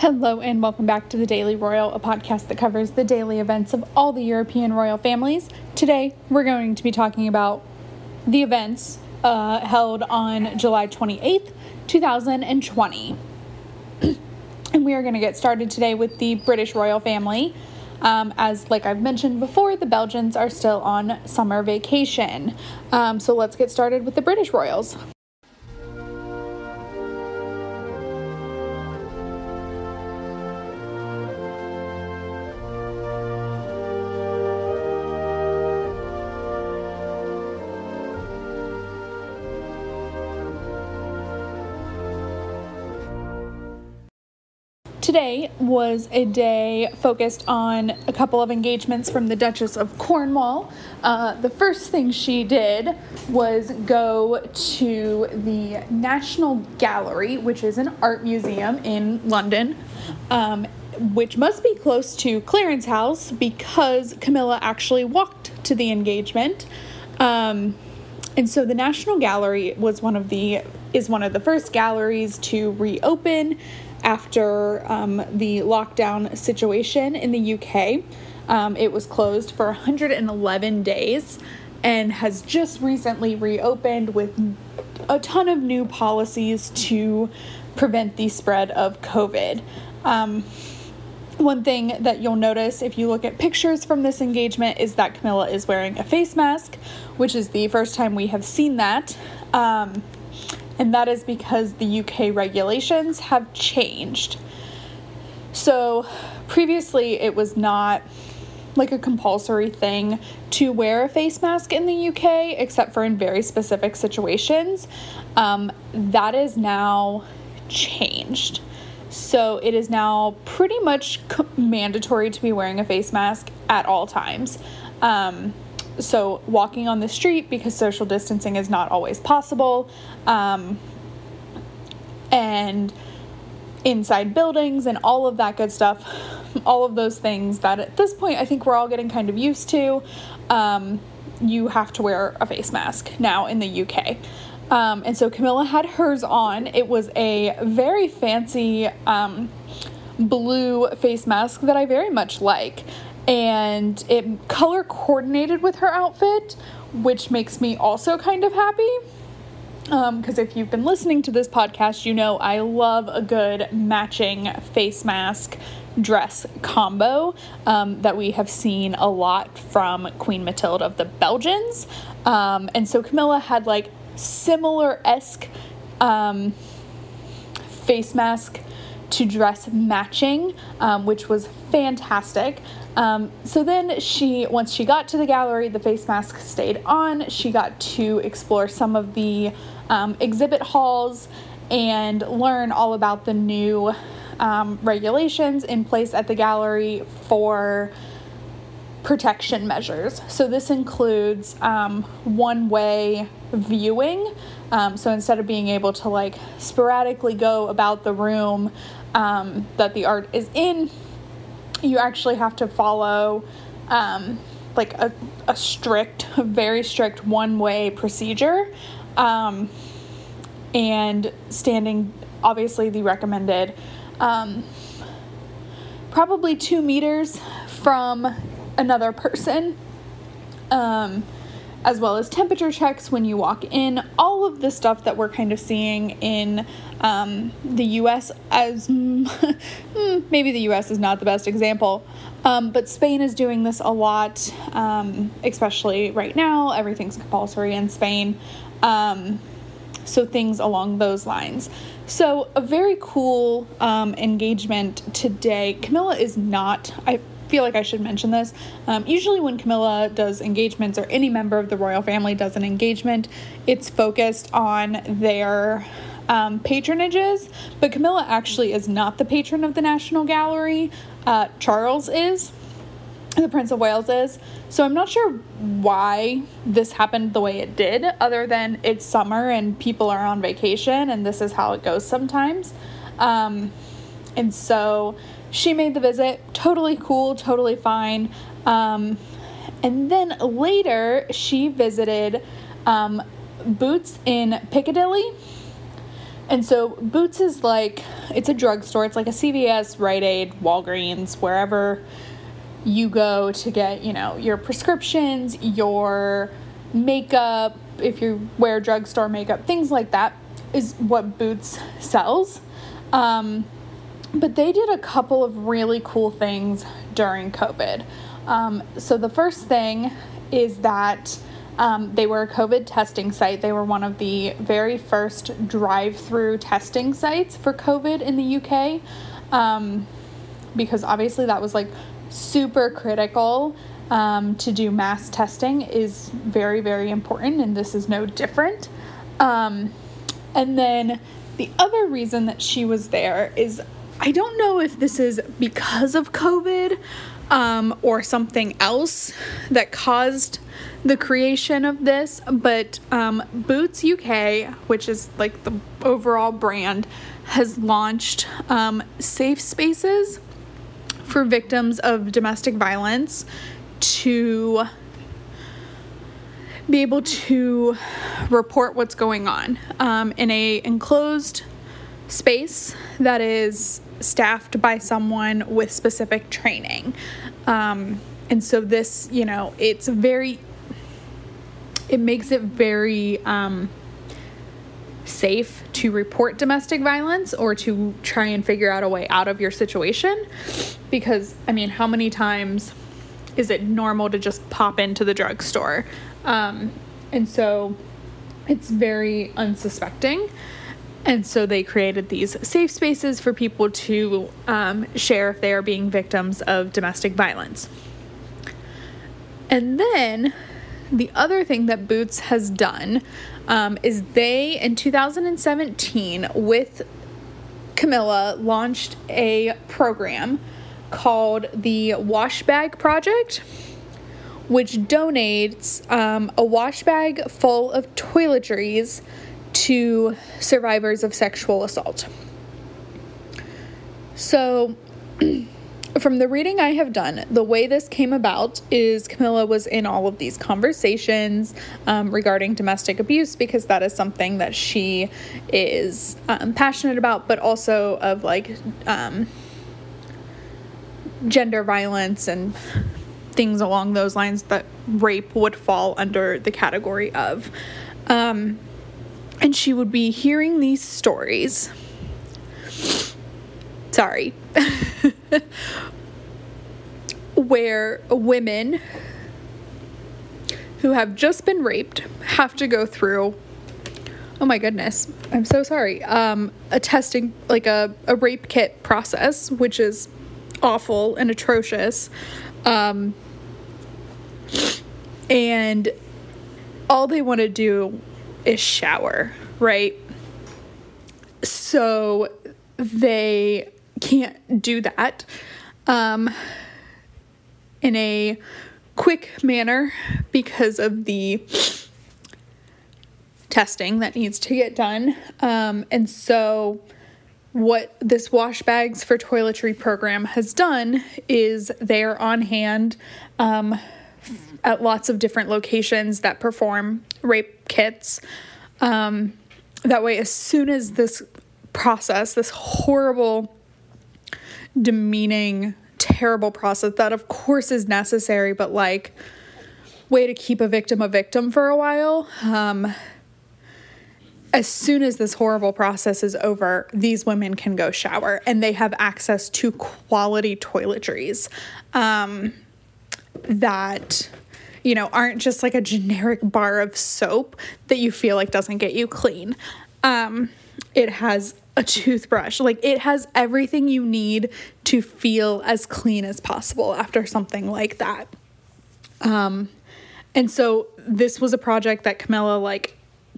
Hello, and welcome back to the Daily Royal, a podcast that covers the daily events of all the European royal families. Today, we're going to be talking about the events uh, held on July 28th, 2020. and we are going to get started today with the British royal family. Um, as, like I've mentioned before, the Belgians are still on summer vacation. Um, so let's get started with the British royals. Today was a day focused on a couple of engagements from the Duchess of Cornwall. Uh, the first thing she did was go to the National Gallery, which is an art museum in London, um, which must be close to Clarence House because Camilla actually walked to the engagement. Um, and so the National Gallery was one of the is one of the first galleries to reopen after um, the lockdown situation in the UK. Um, it was closed for 111 days and has just recently reopened with a ton of new policies to prevent the spread of COVID. Um, one thing that you'll notice if you look at pictures from this engagement is that Camilla is wearing a face mask, which is the first time we have seen that. Um, and that is because the UK regulations have changed. So previously, it was not like a compulsory thing to wear a face mask in the UK, except for in very specific situations. Um, that is now changed. So it is now pretty much mandatory to be wearing a face mask at all times. Um, so walking on the street because social distancing is not always possible um, and inside buildings and all of that good stuff all of those things that at this point i think we're all getting kind of used to um, you have to wear a face mask now in the uk um, and so camilla had hers on. It was a very fancy um, blue face mask that i very much like and it color coordinated with her outfit, which makes me also kind of happy. Because um, if you've been listening to this podcast, you know I love a good matching face mask dress combo um, that we have seen a lot from Queen Matilda of the Belgians. Um, and so Camilla had like similar esque um, face mask to dress matching, um, which was fantastic. Um, so then she, once she got to the gallery, the face mask stayed on. She got to explore some of the um, exhibit halls and learn all about the new um, regulations in place at the gallery for protection measures. So this includes um, one way viewing. Um, so instead of being able to like sporadically go about the room um, that the art is in, you actually have to follow um, like a, a strict, very strict one way procedure. Um, and standing, obviously, the recommended um, probably two meters from another person. Um, as well as temperature checks when you walk in, all of the stuff that we're kind of seeing in um, the US, as hmm, maybe the US is not the best example, um, but Spain is doing this a lot, um, especially right now. Everything's compulsory in Spain. Um, so things along those lines. So, a very cool um, engagement today. Camilla is not, I feel like I should mention this. Um, usually, when Camilla does engagements or any member of the royal family does an engagement, it's focused on their um, patronages, but Camilla actually is not the patron of the National Gallery. Uh, Charles is, the Prince of Wales is. So I'm not sure why this happened the way it did, other than it's summer and people are on vacation, and this is how it goes sometimes. Um, and so she made the visit, totally cool, totally fine. Um, and then later, she visited um, Boots in Piccadilly. and so Boots is like, it's a drugstore. It's like a CVS, Rite Aid, Walgreens, wherever you go to get, you know, your prescriptions, your makeup, if you wear drugstore makeup, things like that is what Boots sells. Um, but they did a couple of really cool things during COVID. Um, so the first thing is that um, they were a COVID testing site. They were one of the very first drive through testing sites for COVID in the UK um, because obviously that was like super critical. Um, to do mass testing is very, very important, and this is no different. Um, and then the other reason that she was there is I don't know if this is because of COVID um, or something else that caused the creation of this, but um, Boots UK, which is like the overall brand, has launched um, safe spaces for victims of domestic violence to be able to report what's going on um, in a enclosed space that is staffed by someone with specific training. Um, and so this, you know, it's very, it makes it very um, safe to report domestic violence or to try and figure out a way out of your situation. Because, I mean, how many times is it normal to just pop into the drugstore? Um, and so it's very unsuspecting. And so they created these safe spaces for people to um, share if they are being victims of domestic violence. And then the other thing that Boots has done um, is they, in 2017, with Camilla, launched a program called the Wash Bag Project, which donates um, a wash bag full of toiletries to survivors of sexual assault. So, from the reading I have done, the way this came about is Camilla was in all of these conversations um, regarding domestic abuse because that is something that she is um, passionate about, but also of like um, gender violence and things along those lines that rape would fall under the category of. Um, and she would be hearing these stories. Sorry. where women who have just been raped have to go through oh my goodness i'm so sorry um, a testing like a, a rape kit process which is awful and atrocious um, and all they want to do is shower, right? So they can't do that um, in a quick manner because of the testing that needs to get done. Um, and so, what this Wash Bags for Toiletry program has done is they're on hand um, at lots of different locations that perform rape kits. Um, that way, as soon as this process, this horrible, demeaning, terrible process that, of course, is necessary, but like, way to keep a victim a victim for a while. Um, as soon as this horrible process is over, these women can go shower and they have access to quality toiletries um, that you know, aren't just like a generic bar of soap that you feel like doesn't get you clean. Um, it has a toothbrush. Like it has everything you need to feel as clean as possible after something like that. Um, and so this was a project that Camilla like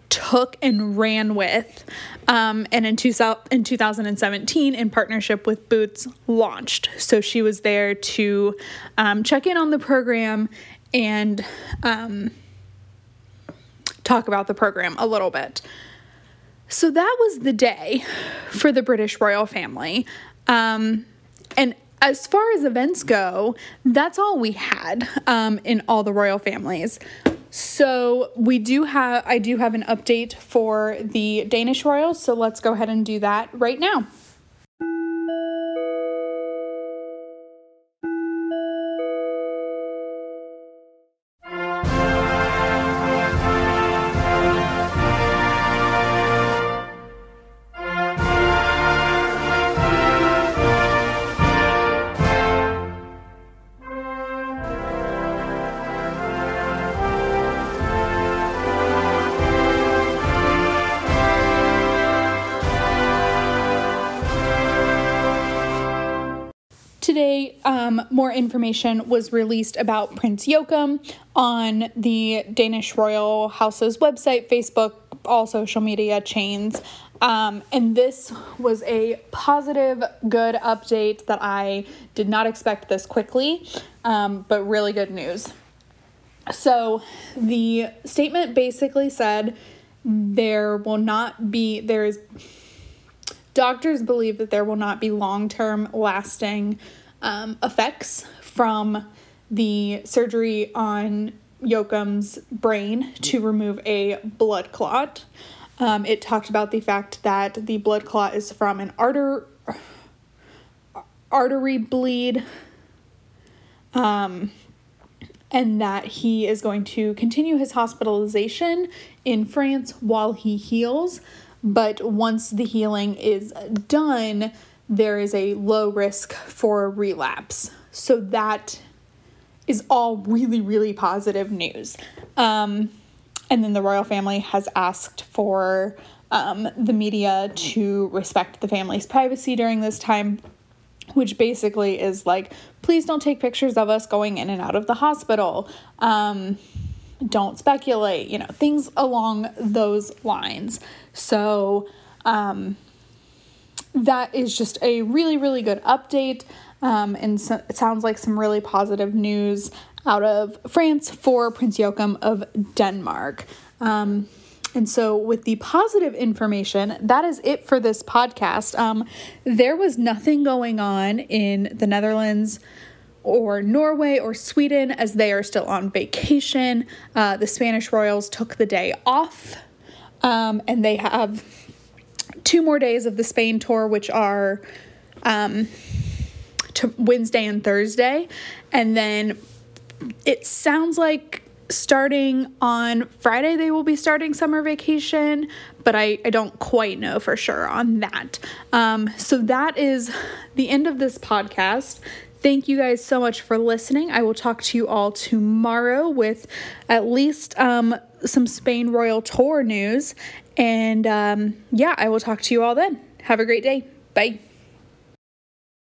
took and ran with. Um, and in, two, in 2017, in partnership with Boots, launched. So she was there to um, check in on the program and um, talk about the program a little bit. So that was the day for the British royal family. Um, and as far as events go, that's all we had um, in all the royal families. So we do have I do have an update for the Danish royals, so let's go ahead and do that right now. More information was released about Prince Joachim on the Danish royal house's website, Facebook, all social media chains. Um, and this was a positive, good update that I did not expect this quickly, um, but really good news. So, the statement basically said there will not be, there is Doctors believe that there will not be long term lasting um, effects from the surgery on Joachim's brain to remove a blood clot. Um, it talked about the fact that the blood clot is from an arter- artery bleed, um, and that he is going to continue his hospitalization in France while he heals. But once the healing is done, there is a low risk for relapse. So that is all really, really positive news. Um, and then the royal family has asked for um, the media to respect the family's privacy during this time, which basically is like, please don't take pictures of us going in and out of the hospital. Um, don't speculate, you know, things along those lines. So, um, that is just a really, really good update. Um, and so it sounds like some really positive news out of France for Prince Joachim of Denmark. Um, and so, with the positive information, that is it for this podcast. Um, there was nothing going on in the Netherlands or Norway or Sweden as they are still on vacation. Uh, the Spanish Royals took the day off um, and they have two more days of the Spain tour, which are um, Wednesday and Thursday. And then it sounds like starting on Friday, they will be starting summer vacation, but I, I don't quite know for sure on that. Um, so that is the end of this podcast. Thank you guys so much for listening. I will talk to you all tomorrow with at least um, some Spain Royal Tour news. And um, yeah, I will talk to you all then. Have a great day. Bye.